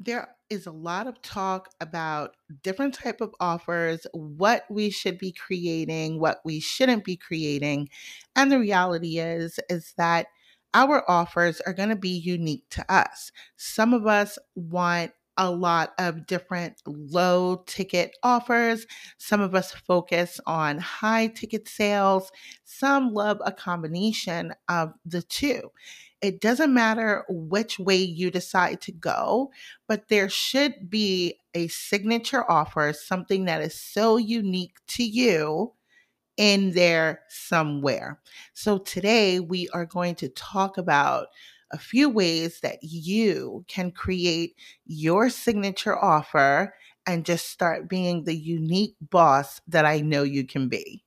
there is a lot of talk about different type of offers what we should be creating what we shouldn't be creating and the reality is is that our offers are going to be unique to us some of us want a lot of different low ticket offers. Some of us focus on high ticket sales. Some love a combination of the two. It doesn't matter which way you decide to go, but there should be a signature offer, something that is so unique to you in there somewhere. So today we are going to talk about a few ways that you can create your signature offer and just start being the unique boss that I know you can be.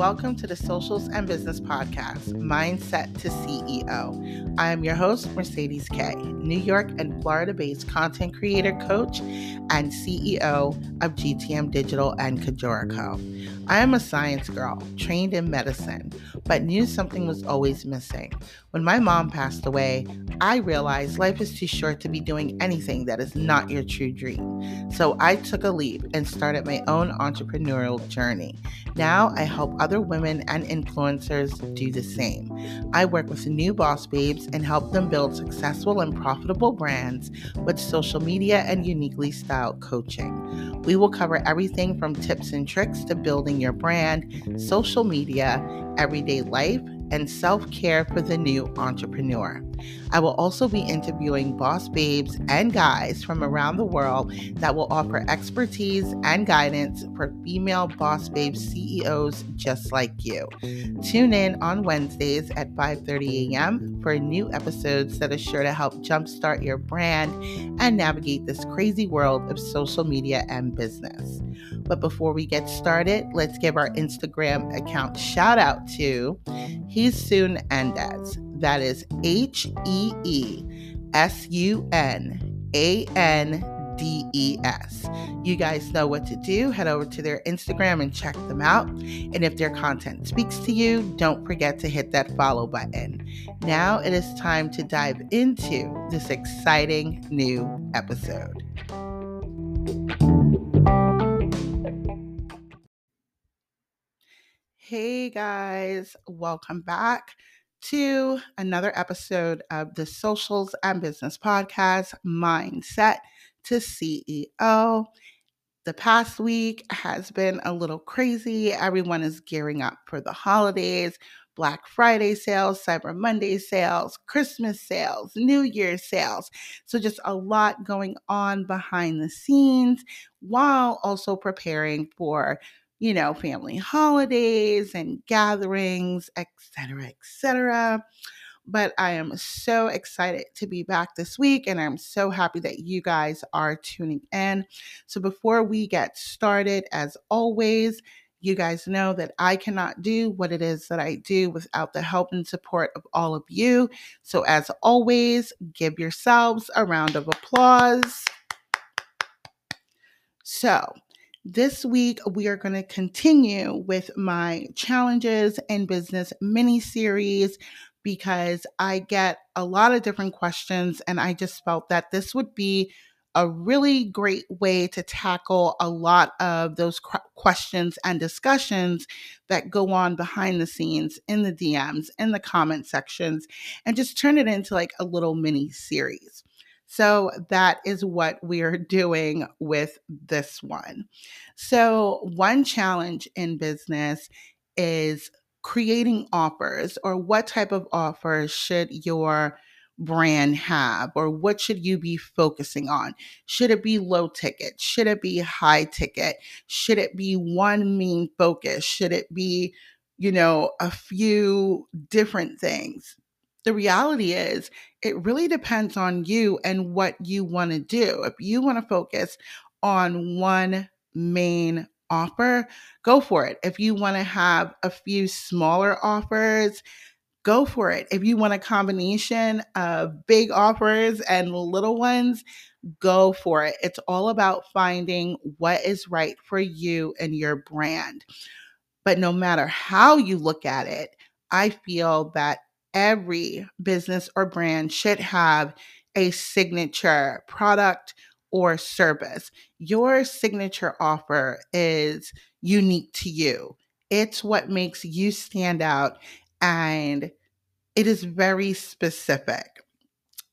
Welcome to the Socials and Business Podcast, Mindset to CEO. I am your host, Mercedes K, New York and Florida based content creator, coach, and CEO of GTM Digital and Kajora Co. I am a science girl, trained in medicine, but knew something was always missing. When my mom passed away, I realized life is too short to be doing anything that is not your true dream. So I took a leap and started my own entrepreneurial journey. Now I help other women and influencers do the same. I work with new boss babes and help them build successful and profitable brands with social media and uniquely styled coaching. We will cover everything from tips and tricks to building your brand, social media, everyday life, and self care for the new entrepreneur. I will also be interviewing boss babes and guys from around the world that will offer expertise and guidance for female boss babe CEOs just like you. Tune in on Wednesdays at 5:30 a.m. for new episodes that are sure to help jumpstart your brand and navigate this crazy world of social media and business. But before we get started, let's give our Instagram account shout out to He's Soon Endez. That is H E E S U N A N D E S. You guys know what to do. Head over to their Instagram and check them out. And if their content speaks to you, don't forget to hit that follow button. Now it is time to dive into this exciting new episode. Hey guys, welcome back to another episode of the Socials and Business Podcast Mindset to CEO. The past week has been a little crazy. Everyone is gearing up for the holidays. Black Friday sales, Cyber Monday sales, Christmas sales, New Year's sales. So, just a lot going on behind the scenes while also preparing for you know, family holidays and gatherings, etc., etc. But I am so excited to be back this week, and I'm so happy that you guys are tuning in. So, before we get started, as always, you guys know that I cannot do what it is that I do without the help and support of all of you. So, as always, give yourselves a round of applause. So, this week, we are going to continue with my challenges in business mini series because I get a lot of different questions, and I just felt that this would be a really great way to tackle a lot of those questions and discussions that go on behind the scenes in the DMs, in the comment sections, and just turn it into like a little mini series. So that is what we are doing with this one. So, one challenge in business is creating offers or what type of offers should your brand have or what should you be focusing on? Should it be low ticket? Should it be high ticket? Should it be one main focus? Should it be you know a few different things the reality is it really depends on you and what you want to do. If you want to focus on one main offer, go for it. If you want to have a few smaller offers, go for it. If you want a combination of big offers and little ones, go for it. It's all about finding what is right for you and your brand. But no matter how you look at it, I feel that every business or brand should have a signature product or service. Your signature offer is unique to you. It's what makes you stand out and it is very specific.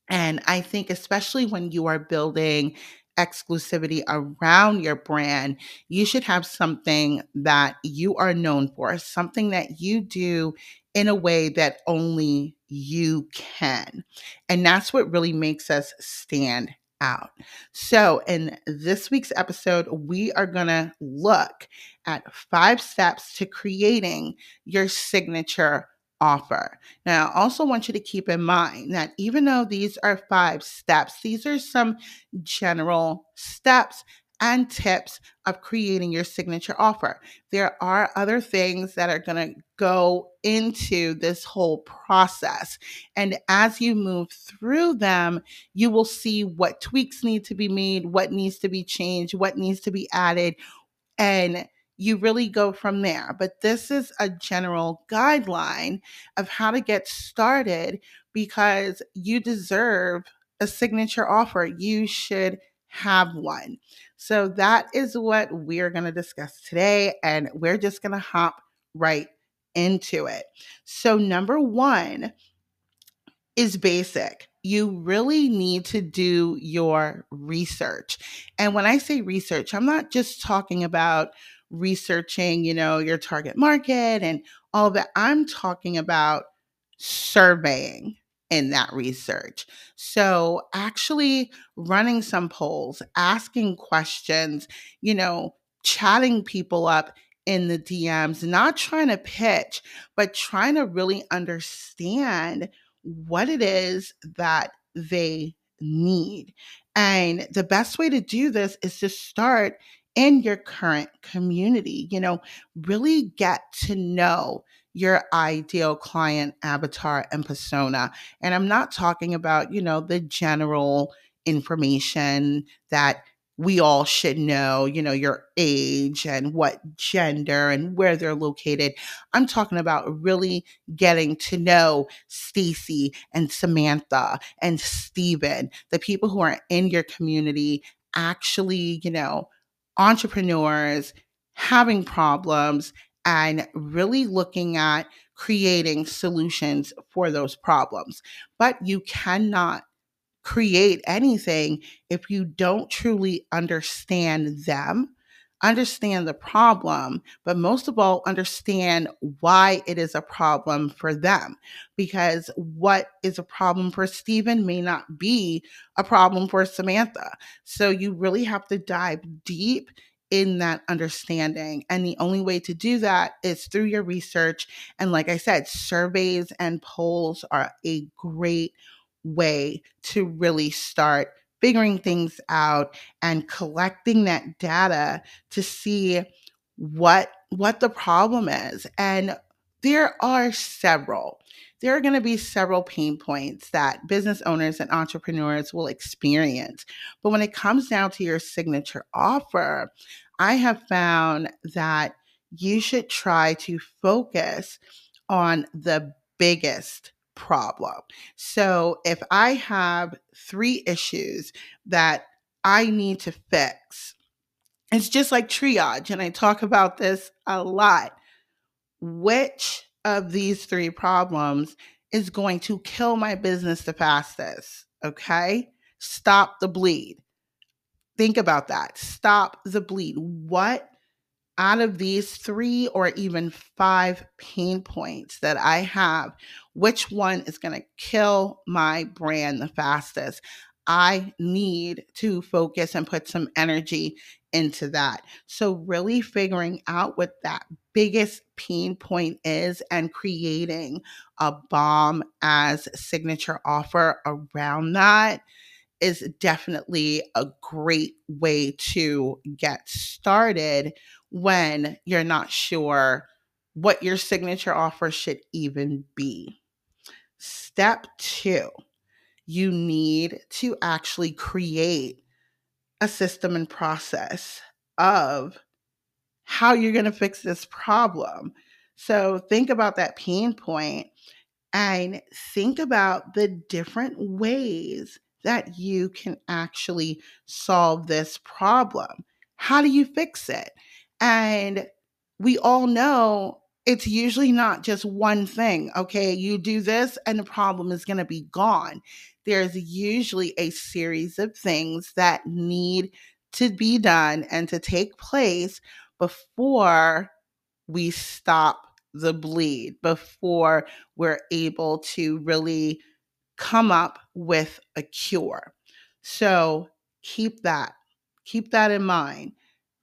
And I think, especially when you are building exclusivity around your brand, you should have something that you are known for, something that you do in a way that only you can. And that's what really makes us stand out. So, in this week's episode, we are going to look at five steps to creating your signature offer. Now, I also want you to keep in mind that even though these are five steps, these are some general steps and tips of creating your signature offer. There are other things that are going to go into this whole process. And as you move through them, you will see what tweaks need to be made, what needs to be changed, what needs to be added. And you really go from there. But this is a general guideline of how to get started because you deserve a signature offer. You should have one. So that is what we're going to discuss today. And we're just going to hop right into it. So, number one is basic. You really need to do your research. And when I say research, I'm not just talking about researching, you know, your target market and all that. I'm talking about surveying in that research. So, actually running some polls, asking questions, you know, chatting people up in the DMs, not trying to pitch, but trying to really understand what it is that they need. And the best way to do this is to start in your current community. You know, really get to know your ideal client avatar and persona. And I'm not talking about, you know, the general information that we all should know, you know, your age and what gender and where they're located. I'm talking about really getting to know Stacy and Samantha and Stephen, the people who are in your community actually, you know, entrepreneurs having problems and really looking at creating solutions for those problems. But you cannot create anything if you don't truly understand them understand the problem, but most of all, understand why it is a problem for them. Because what is a problem for Stephen may not be a problem for Samantha. So you really have to dive deep in that understanding. And the only way to do that is through your research. And like I said, surveys and polls are a great way to really start figuring things out and collecting that data to see what what the problem is and there are several there are going to be several pain points that business owners and entrepreneurs will experience but when it comes down to your signature offer i have found that you should try to focus on the biggest problem. So if I have three issues that I need to fix, it's just like triage, and I talk about this a lot. Which of these three problems is going to kill my business the fastest? Okay. Stop the bleed. Think about that. Stop the bleed. What out of these three or even five pain points that I have, which one is going to kill my brand the fastest? I need to focus and put some energy into that. So, really figuring out what that biggest pain point is and creating a bomb as signature offer around that is definitely a great way to get started when you're not sure what your signature offer should even be. Step two, you need to actually create a system and process of how you're going to fix this problem. So think about that pain point and think about the different ways that you can actually solve this problem. How do you fix it? And we all know it's usually not just one thing. Okay, you do this and the problem is going to be gone. There's usually a series of things that need to be done and to take place before we stop the bleed, before we're able to really come up with a cure. So keep that, keep that in mind.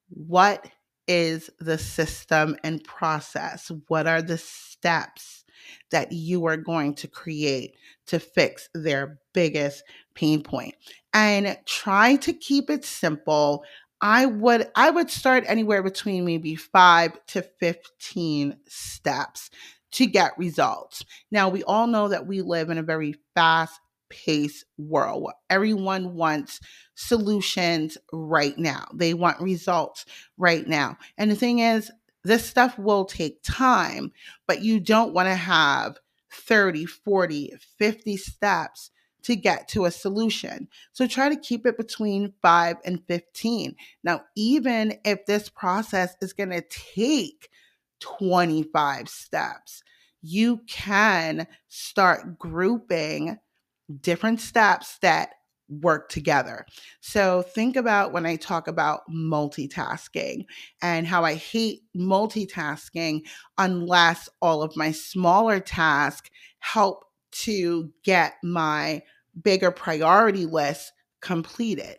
What is the system and process? What are the steps that you are going to create to fix their biggest pain point? And try to keep it simple. I would I would start anywhere between maybe 5 to 15 steps to get results. Now, we all know that we live in a very fast paced world where everyone wants solutions right now. They want results right now. And the thing is, this stuff will take time, but you don't want to have 30, 40, 50 steps to get to a solution. So try to keep it between 5 and 15. Now, even if this process is going to take 25 steps, you can start grouping different steps that work together. So think about when I talk about multitasking and how I hate multitasking unless all of my smaller tasks help to get my bigger priority list completed.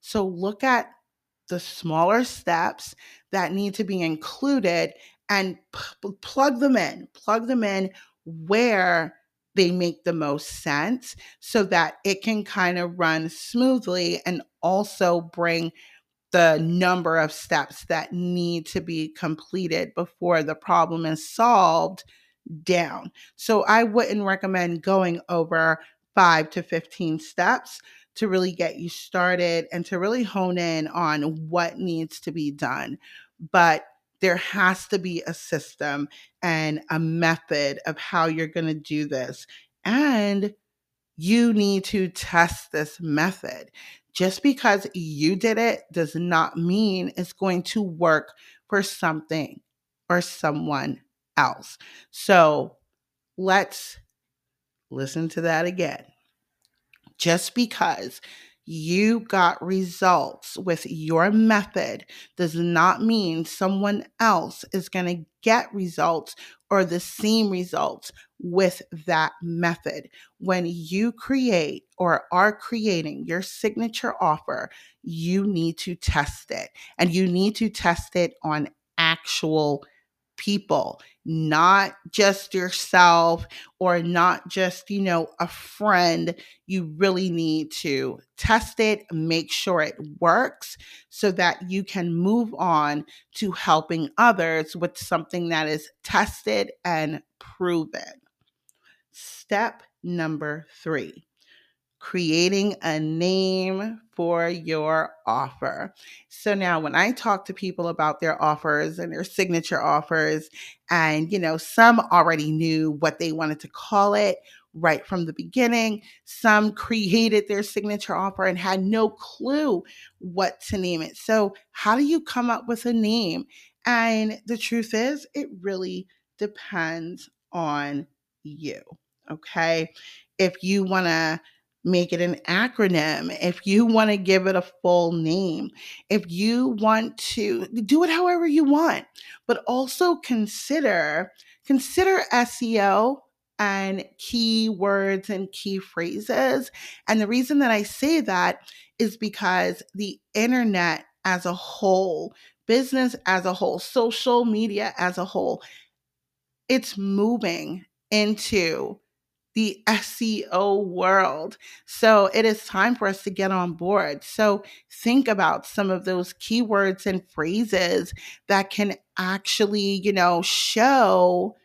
So look at the smaller steps that need to be included and p- plug them in, plug them in where they make the most sense so that it can kind of run smoothly and also bring the number of steps that need to be completed before the problem is solved down. So I wouldn't recommend going over five to 15 steps to really get you started and to really hone in on what needs to be done. But there has to be a system and a method of how you're going to do this. And you need to test this method. Just because you did it does not mean it's going to work for something or someone else. So let's listen to that again. Just because you got results with your method does not mean someone else is going to get results or the same results with that method. When you create or are creating your signature offer, you need to test it and you need to test it on actual people, not just yourself or not just, you know, a friend. You really need to test it, make sure it works so that you can move on to helping others with something that is tested and proven. Step number three creating a name for your offer. So now when I talk to people about their offers and their signature offers and you know some already knew what they wanted to call it right from the beginning, some created their signature offer and had no clue what to name it. So how do you come up with a name? And the truth is it really depends on you. Okay? If you want to make it an acronym, if you want to give it a full name, if you want to do it however you want, but also consider consider SEO and keywords and key phrases. And the reason that I say that is because the internet as a whole, business as a whole, social media as a whole, it's moving into the SEO world. So it is time for us to get on board. So think about some of those keywords and phrases that can actually, you know, show,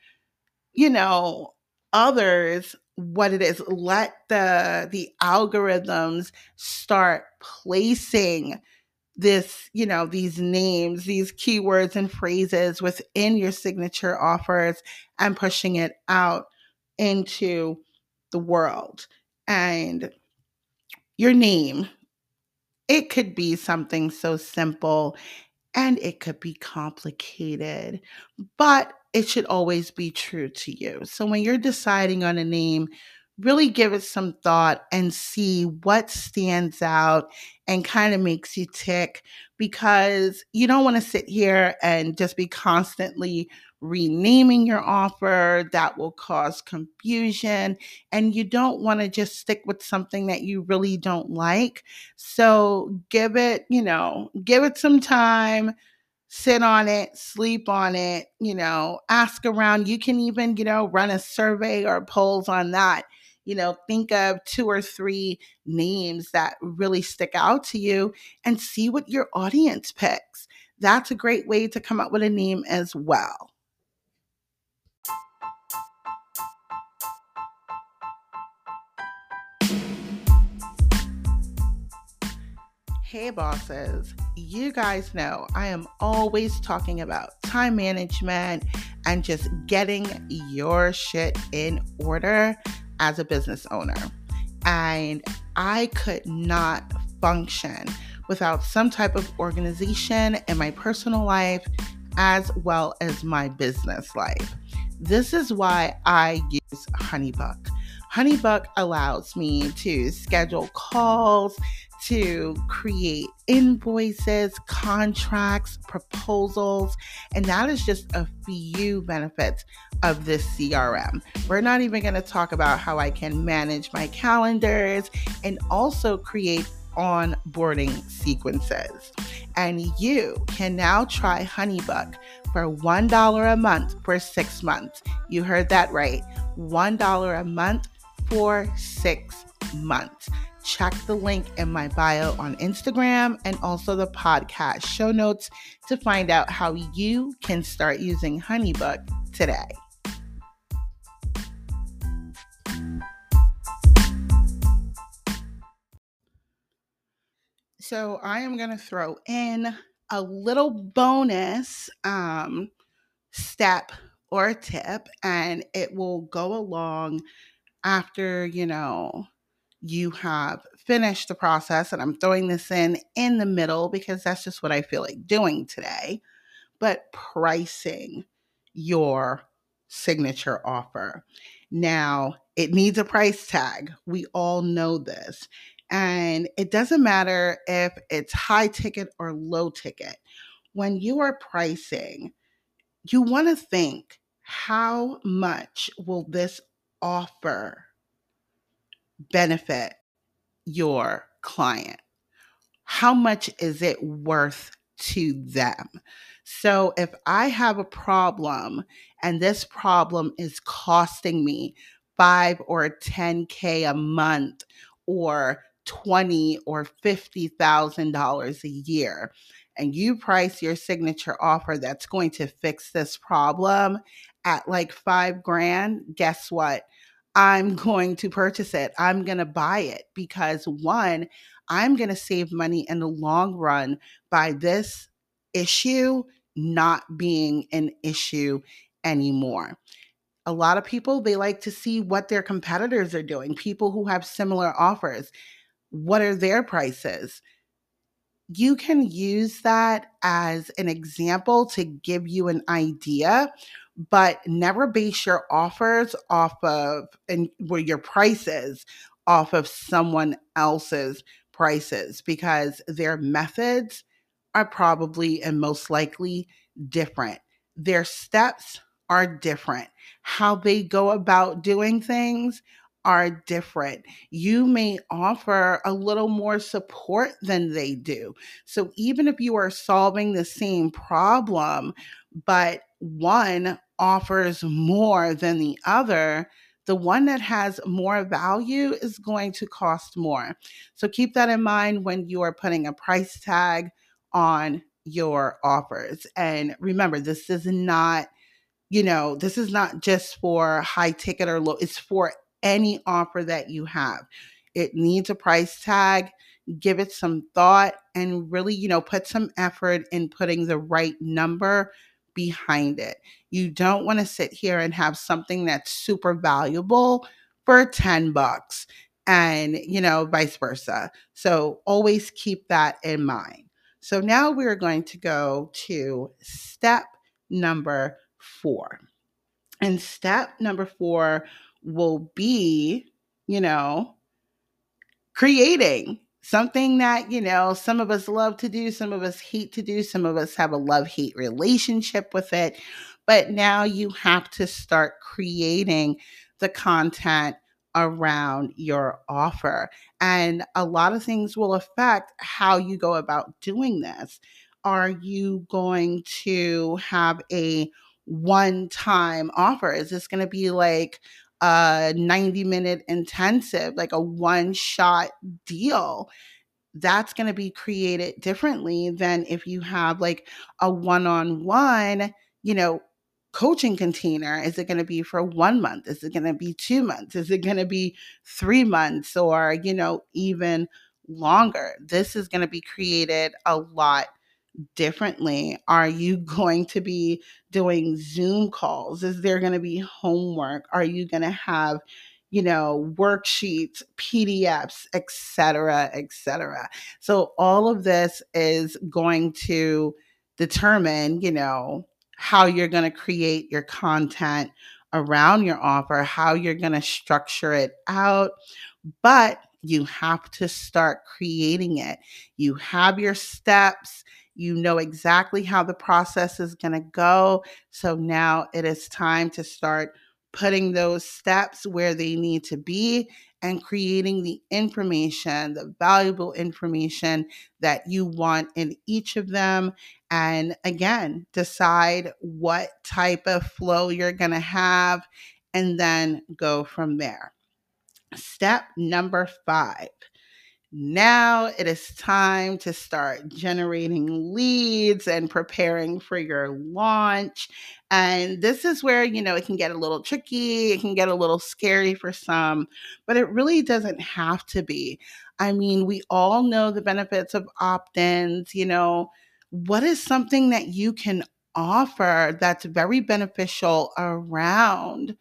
you know, others what it is. Let the the algorithms start placing this, you know, these names, these keywords and phrases within your signature offers and pushing it out into the world. And your name, it could be something so simple and it could be complicated, but it should always be true to you. So when you're deciding on a name, really give it some thought and see what stands out and kind of makes you tick because you don't want to sit here and just be constantly renaming your offer that will cause confusion and you don't want to just stick with something that you really don't like so give it you know give it some time sit on it, sleep on it, you know, ask around. You can even, you know, run a survey or polls on that you know, think of two or three names that really stick out to you and see what your audience picks. That's a great way to come up with a name as well. Hey, bosses. You guys know I am always talking about time management and just getting your shit in order as a business owner. And I could not function without some type of organization in my personal life as well as my business life. This is why I use Honeybook. Honeybook allows me to schedule calls, to create invoices, contracts, proposals, and that is just a few benefits of this CRM. We're not even going to talk about how I can manage my calendars and also create onboarding sequences. And you can now try Honeybook for $1 a month for six months. You heard that right. $1 a month for six months check the link in my bio on Instagram and also the podcast show notes to find out how you can start using Honeybook today. So, I am going to throw in a little bonus um, step or tip, and it will go along after, you know, you have finished the process, and I'm throwing this in in the middle because that's just what I feel like doing today, but pricing your signature offer. Now, it needs a price tag. We all know this. And it doesn't matter if it's high ticket or low ticket. When you are pricing, you want to think how much will this offer benefit your client? How much is it worth to them? So if I have a problem and this problem is costing me five or 10K a month or 20 or $50,000 a year, and you price your signature offer that's going to fix this problem at like five grand, guess what? I'm going to purchase it. I'm going to buy it because one, I'm going to save money in the long run by this issue not being an issue anymore. A lot of people, they like to see what their competitors are doing, people who have similar offers. What are their prices? You can use that as an example to give you an idea but never base your offers off of and where your prices off of someone else's prices because their methods are probably and most likely different. Their steps are different. How they go about doing things are different. You may offer a little more support than they do. So even if you are solving the same problem, but one offers more than the other, the one that has more value is going to cost more. So keep that in mind when you are putting a price tag on your offers. And remember, this is not, you know, this is not just for high ticket or low, it's for any offer that you have. It needs a price tag. Give it some thought and really, you know, put some effort in putting the right number behind it. You don't want to sit here and have something that's super valuable for 10 bucks and, you know, vice versa. So always keep that in mind. So now we're going to go to step number four. And step number four will be, you know, creating something that, you know, some of us love to do, some of us hate to do, some of us have a love hate relationship with it. But now you have to start creating the content around your offer. And a lot of things will affect how you go about doing this. Are you going to have a one time offer? Is this going to be like a 90 minute intensive, like a one shot deal? That's going to be created differently than if you have like a one on one, you know, coaching container? Is it going to be for one month? Is it going to be two months? Is it going to be three months or, you know, even longer? This is going to be created a lot differently? Are you going to be doing Zoom calls? Is there going to be homework? Are you going to have, you know, worksheets, PDFs, etc., etc.? So all of this is going to determine, you know, how you're going to create your content around your offer, how you're going to structure it out. But you have to start creating it. You have your steps. You know exactly how the process is going to go. So now it is time to start putting those steps where they need to be and creating the information, the valuable information that you want in each of them. And again, decide what type of flow you're going to have and then go from there. Step number five now it is time to start generating leads and preparing for your launch. And this is where, you know, it can get a little tricky, it can get a little scary for some, but it really doesn't have to be. I mean, we all know the benefits of opt ins. You know, what is something that you can offer that's very beneficial around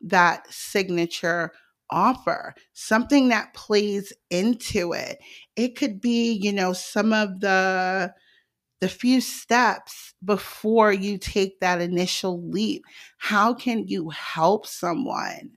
that signature offer, something that plays into it. It could be, you know, some of the the few steps before you take that initial leap. How can you help someone?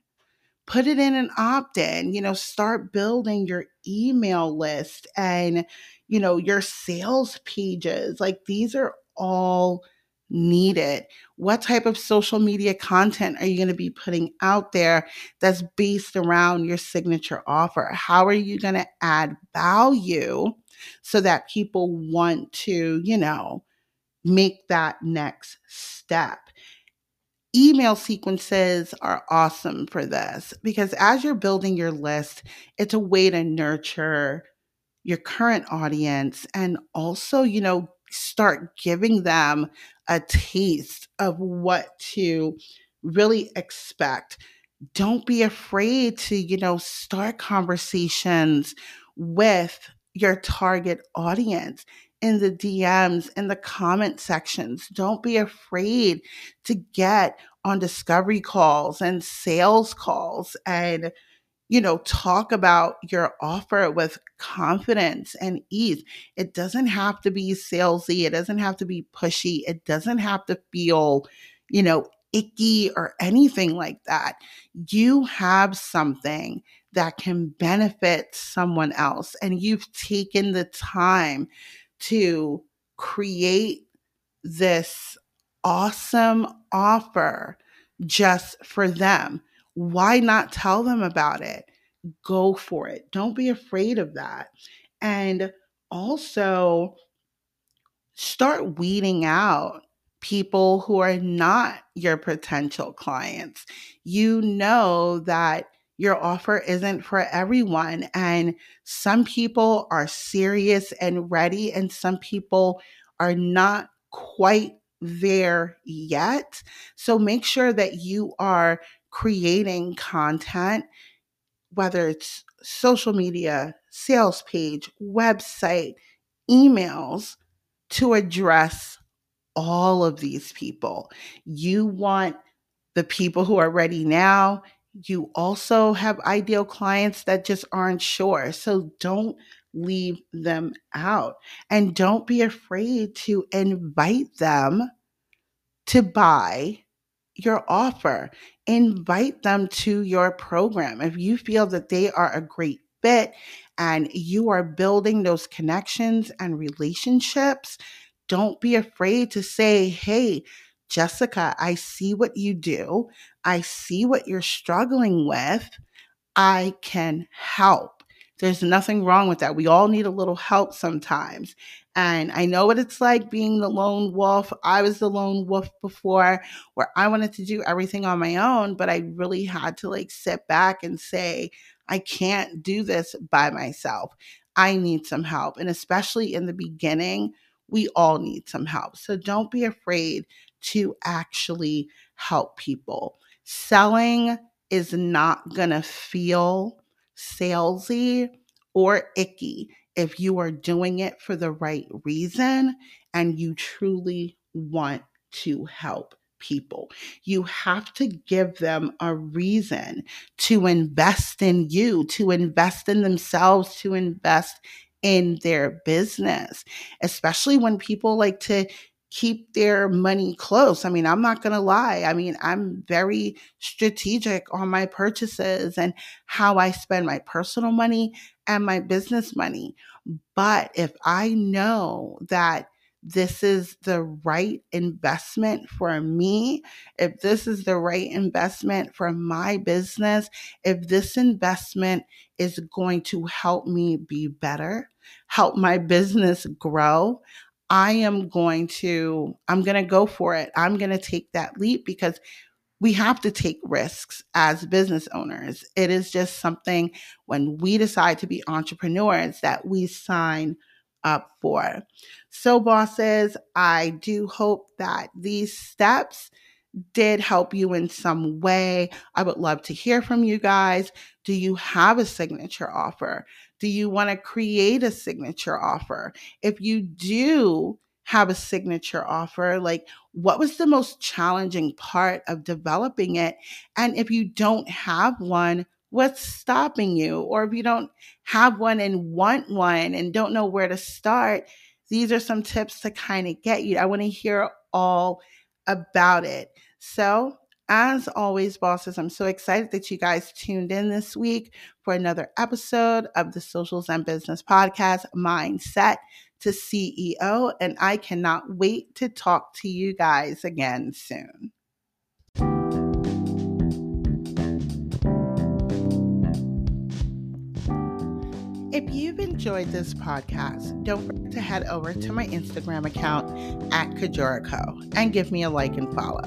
Put it in an opt in, you know, start building your email list and, you know, your sales pages. Like these are all needed? What type of social media content are you going to be putting out there that's based around your signature offer? How are you going to add value so that people want to, you know, make that next step? Email sequences are awesome for this because as you're building your list, it's a way to nurture your current audience and also, you know, start giving them a taste of what to really expect. Don't be afraid to, you know, start conversations with your target audience in the DMs, in the comment sections. Don't be afraid to get on discovery calls and sales calls and you know, talk about your offer with confidence and ease. It doesn't have to be salesy. It doesn't have to be pushy. It doesn't have to feel, you know, icky or anything like that. You have something that can benefit someone else, and you've taken the time to create this awesome offer just for them why not tell them about it? Go for it. Don't be afraid of that. And also start weeding out people who are not your potential clients. You know that your offer isn't for everyone. And some people are serious and ready, and some people are not quite there yet. So make sure that you are creating content, whether it's social media, sales page, website, emails to address all of these people. You want the people who are ready now. You also have ideal clients that just aren't sure. So don't leave them out. And don't be afraid to invite them to buy your offer. Invite them to your program. If you feel that they are a great fit and you are building those connections and relationships, don't be afraid to say, hey, Jessica, I see what you do. I see what you're struggling with. I can help. There's nothing wrong with that. We all need a little help sometimes. And I know what it's like being the lone wolf. I was the lone wolf before where I wanted to do everything on my own, but I really had to like sit back and say, I can't do this by myself. I need some help. And especially in the beginning, we all need some help. So don't be afraid to actually help people. Selling is not going to feel salesy or icky if you are doing it for the right reason and you truly want to help people. You have to give them a reason to invest in you, to invest in themselves, to invest in their business, especially when people like to keep their money close. I mean, I'm not going to lie. I mean, I'm very strategic on my purchases and how I spend my personal money and my business money. But if I know that this is the right investment for me, if this is the right investment for my business, if this investment is going to help me be better, help my business grow, I am going to I'm going to go for it. I'm going to take that leap because we have to take risks as business owners. It is just something when we decide to be entrepreneurs that we sign up for. So, bosses, I do hope that these steps did help you in some way. I would love to hear from you guys. Do you have a signature offer? Do you want to create a signature offer? If you do, have a signature offer? Like, what was the most challenging part of developing it? And if you don't have one, what's stopping you? Or if you don't have one and want one and don't know where to start, these are some tips to kind of get you. I want to hear all about it. So, as always, bosses, I'm so excited that you guys tuned in this week for another episode of the Socials and Business Podcast Mindset to CEO. And I cannot wait to talk to you guys again soon. If you've enjoyed this podcast, don't forget to head over to my Instagram account at Kajorico and give me a like and follow.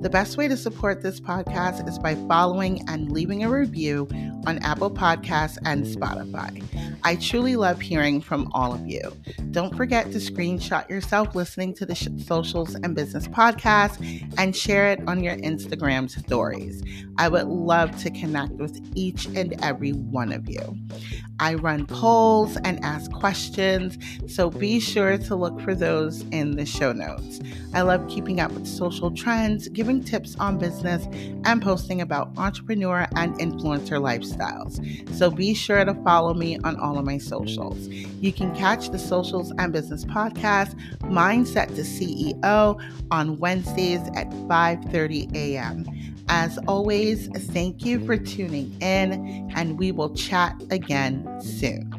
The best way to support this podcast is by following and leaving a review on Apple Podcasts and Spotify. I truly love hearing from all of you. Don't forget to screenshot yourself listening to the Socials and Business podcast and share it on your Instagram stories. I would love to connect with each and every one of you. I polls and ask questions, so be sure to look for those in the show notes. I love keeping up with social trends, giving tips on business, and posting about entrepreneur and influencer lifestyles. So be sure to follow me on all of my socials. You can catch the Socials and Business podcast, Mindset to CEO, on Wednesdays at 5:30 a.m. As always, thank you for tuning in, and we will chat again soon.